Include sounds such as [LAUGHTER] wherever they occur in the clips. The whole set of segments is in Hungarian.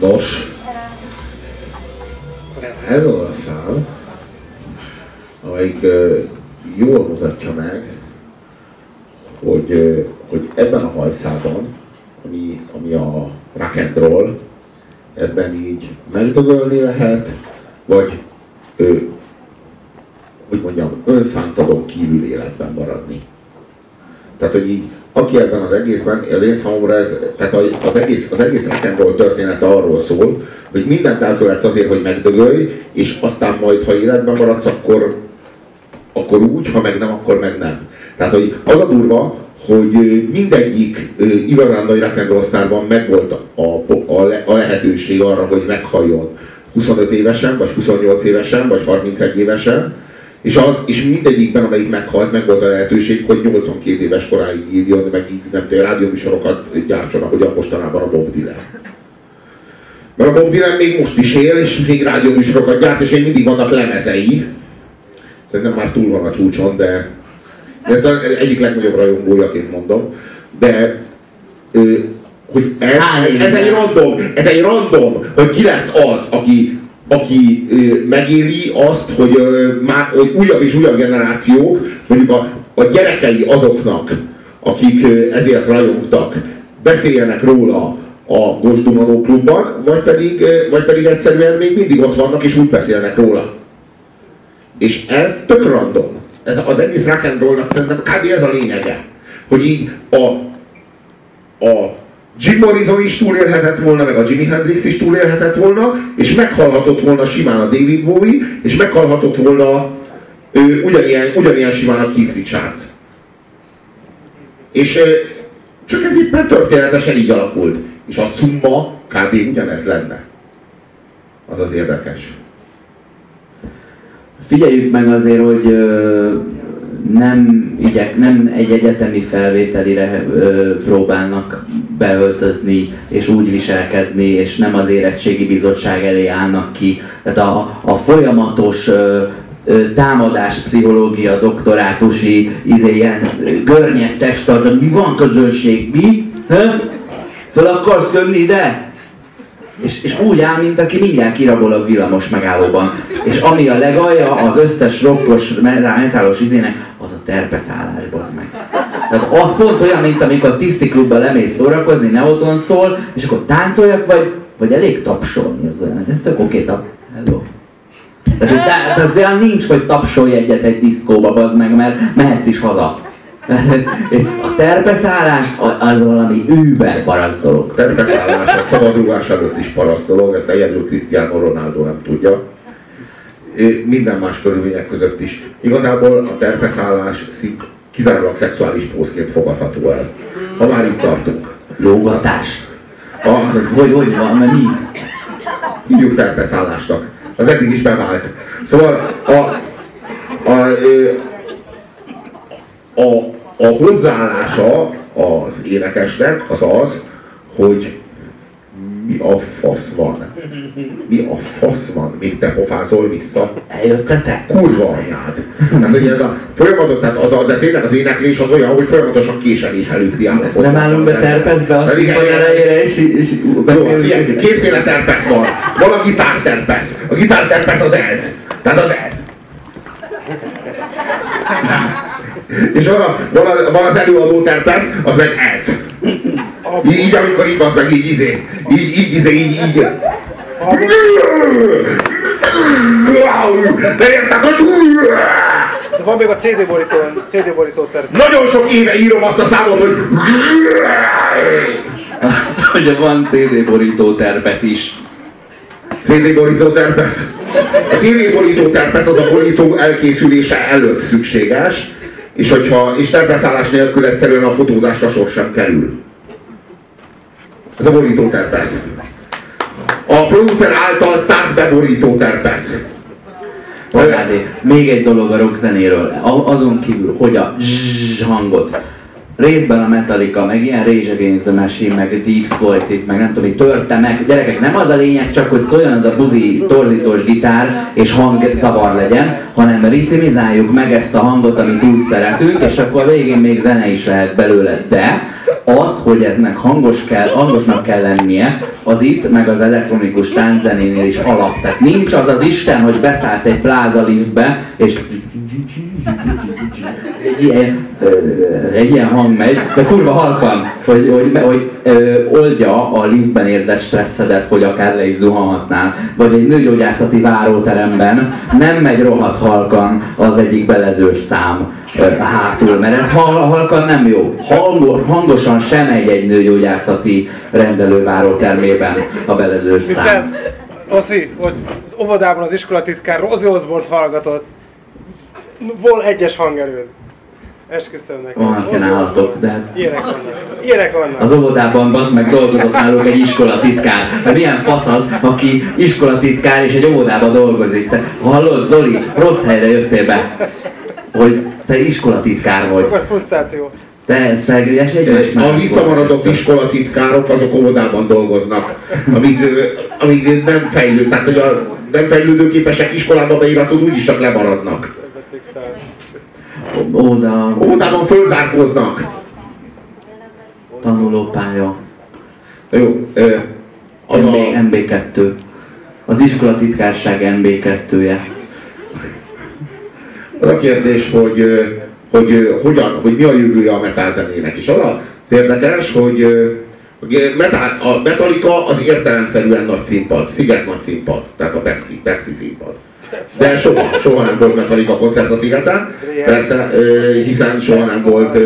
Nos, ez az a szám, amelyik uh, jól mutatja meg, hogy, uh, hogy ebben a hajszában, ami, ami a rock and roll, ebben így megdögölni lehet, vagy ö, hogy mondjam, önszántadon kívül életben maradni. Tehát, hogy így, aki ebben az egészben, az én számomra ez, tehát az egész, az egész rock története arról szól, hogy mindent elkövetsz azért, hogy megdögölj, és aztán majd, ha életben maradsz, akkor, akkor úgy, ha meg nem, akkor meg nem. Tehát, hogy az a durva, hogy mindegyik igazán nagy rock megvolt a, a, a lehetőség arra, hogy meghalljon 25 évesen, vagy 28 évesen, vagy 31 évesen, és, az, és mindegyikben, amelyik meghalt, meg volt a lehetőség, hogy 82 éves koráig írjon, meg így nem tudom, rádióműsorokat gyártson, ahogy a mostanában a Bob Dylan. Mert a Bob Dylan még most is él, és még rádióműsorokat gyárt, és még mindig vannak lemezei. Szerintem már túl van a csúcson, de ez az egyik legnagyobb rajongójaként mondom. De hogy ez, ez, egy random, ez egy random, hogy ki lesz az, aki aki megéli azt, hogy, már, hogy újabb és újabb generációk, mondjuk a, a gyerekei azoknak, akik ezért rajongtak, beszéljenek róla a Gosdumanó klubban, vagy pedig, vagy pedig egyszerűen még mindig ott vannak és úgy beszélnek róla. És ez tök random. Ez az egész rock and rollnak kb. ez a lényege. Hogy így a, a Jim Morrison is túlélhetett volna, meg a Jimi Hendrix is túlélhetett volna, és meghalhatott volna simán a David Bowie, és meghalhatott volna ő, ugyanilyen, ugyanilyen simán a Keith Richards. És csak ez éppen történetesen így alakult. És a szumma kb. ugyanez lenne. Az az érdekes. Figyeljük meg azért, hogy nem, igyek, nem egy egyetemi felvételire ö, próbálnak beöltözni, és úgy viselkedni, és nem az érettségi bizottság elé állnak ki. Tehát a, a folyamatos ö, támadás pszichológia, doktorátusi, izé, ilyen görnyed testtartalom, mi van közönség, mi? Föl akarsz jönni ide? És, és úgy áll, mint aki mindjárt kirabol a villamos megállóban. És ami a legalja az összes rokkos, metálos izének, az a terpeszállás, bazd meg. Tehát az pont olyan, mint amikor a tiszti klubban lemész szórakozni, Neoton szól, és akkor táncoljak, vagy, vagy elég tapsolni az olyan. Ez tök oké, tap. Hello. Tehát az olyan nincs, hogy tapsolj egyet egy diszkóba, bazd meg, mert mehetsz is haza. A terpeszállás az valami über paraszt dolog. Terpeszállás a szabadrugás előtt is paraszt dolog, ezt egyedül Cristiano Ronaldo nem tudja. Minden más körülmények között is. Igazából a terpeszállás kizárólag szexuális pószként fogadható el. Ha már itt tartunk. Lógatás. A, hogy, hogy van, mert mi? Hívjuk terpeszállásnak. Az eddig is bevált. Szóval a, a, a, a a hozzáállása az énekesnek az az, hogy mi a fasz van? Mi a fasz van? Még te pofázol vissza? Eljöttetek? Kurva anyád! Tehát hogy ez a folyamatot, tehát az a, de tényleg az éneklés az olyan, hogy folyamatosan késelés előtti állapot. Nem állunk be terpezbe a színpad elejére, és, és Jó, kétféle terpesz van. Van a gitárterpesz. A gitárterpesz az ez. Tehát az ez. És van, a, van, a, van az előadó terpesz, az meg ez. Így, így amikor így az meg így izé. Így, így izé, így, így. De értek, hogy... De van még a CD borító, CD borító terpesz. Nagyon sok éve írom azt a számot, hogy... Hogy van CD borító terpesz is. CD borító terpesz. A CD borító terpesz az a borító elkészülése előtt szükséges, és, hogyha, és terpeszállás nélkül egyszerűen a fotózásra sor sem kerül. Ez a borító terpesz. A producer által start beborító terpesz. Még egy dolog a rockzenéről, azon kívül, hogy a zsss hangot részben a Metallica, meg ilyen Rage Against the Machine, meg The Exploited, meg nem tudom, hogy törte meg. Gyerekek, nem az a lényeg csak, hogy szóljon az a buzi torzítós gitár, és hang zavar legyen, hanem ritmizáljuk meg ezt a hangot, amit úgy szeretünk, és akkor a végén még zene is lehet belőle. De az, hogy eznek hangos kell, hangosnak kell lennie, az itt, meg az elektronikus tánczenénél is alap. Tehát nincs az az Isten, hogy beszállsz egy pláza liftbe, és ilyen, egy ilyen hang megy, de kurva halkan, hogy, hogy, hogy ö, oldja a liftben érzett stresszedet, hogy akár le is zuhanhatnál. Vagy egy nőgyógyászati váróteremben nem megy rohadt halkan az egyik belezős szám ö, hátul, mert ez hal, halkan nem jó. Hang, hangosan sem megy egy nőgyógyászati rendelővárótermében a belezős szám. Oszi, hogy az óvodában az iskolatitkár Rozi Osborne hallgatott. Vol egyes hangerőd. Esküszöm neked. Vannak ilyen állatok, Osbourne. de Ilyenek vannak. Ilyenek vannak. az óvodában bazd meg dolgozott náluk egy iskolatitkár. De milyen fasz az, aki iskolatitkár és egy óvodában dolgozik. Te hallod, Zoli, rossz helyre jöttél be. Hogy te iskolatitkár vagy. Sokat frusztráció. Te szergőjes egy A visszamaradott iskolatitkárok azok óvodában dolgoznak, amíg, amíg nem fejlőd, tehát hogy a nem fejlődőképesek iskolába beíratod, úgyis csak lemaradnak. Óda, Óvodában fölzárkóznak. tanulópálya, jó, ö, az MB, a, MB2. Az iskolatitkárság MB2-je. az a kérdés, hogy, hogy ö, hogyan, hogy mi a jövője a metalzenének. És az az érdekes, hogy hogy metal, a Metallica az értelemszerűen nagy színpad, sziget nagy színpad, tehát a Pepsi, Pepsi színpad. De soha, soha nem volt Metallica koncert a szigeten, persze, hiszen soha nem volt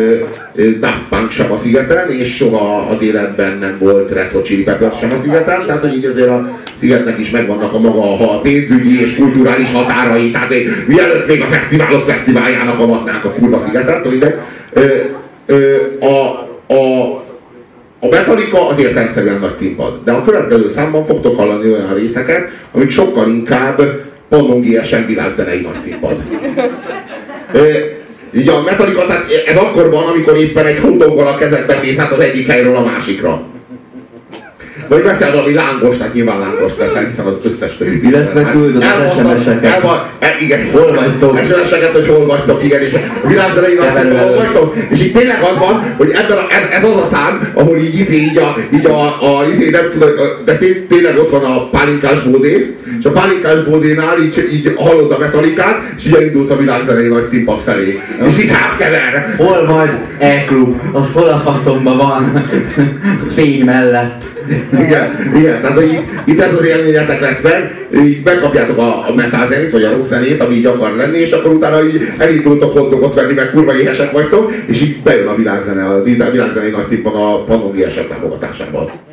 Daft Punk sem a szigeten, és soha az életben nem volt Red Hot Chili Peppers sem a szigeten, tehát hogy így azért a szigetnek is megvannak a maga a pénzügyi és kulturális határai, tehát mielőtt még a fesztiválok fesztiváljának avatnák a kurva szigetet, ö, a, a, a Metallica az értelemszerűen nagy színpad, de a következő számban fogtok hallani olyan részeket, amik sokkal inkább pannongiesen világzenei nagy színpad. Ö, Így a Metallica, tehát ez akkor van, amikor éppen egy hotdoggal a kezedben mész át az egyik helyről a másikra. Vagy veszel valami lángos, tehát nyilván lángos veszel, hiszen az összes többi. Illetve küldöd az SMS-eket. igen. Hol vagytok? SMS-eket, hogy hol vagytok, igen, és a világzenei nagy Keverő hol vagytok, és itt tényleg az van, hogy ebben a, ez, ez, az a szám, ahol így, izé, így a, így a, a izé, nem tudod, de té- tényleg ott van a pálinkás bódé, és a pálinkás bódénál így, így hallod a metalikát, és így elindulsz a világzenei nagy színpad felé. És így hátkever. Hol vagy? E-klub. Az hol a faszomba van? [LAUGHS] Fény mellett. [LAUGHS] Igen, igen, tehát hogy itt, ez az élményetek lesz meg, így megkapjátok a, a metal zenét, vagy a rock zenét, ami így akar lenni, és akkor utána így elindultok hotdogot venni, meg kurva éhesek vagytok, és így bejön a világzene, a világzenei nagy színpad a Pannongi eset támogatásával.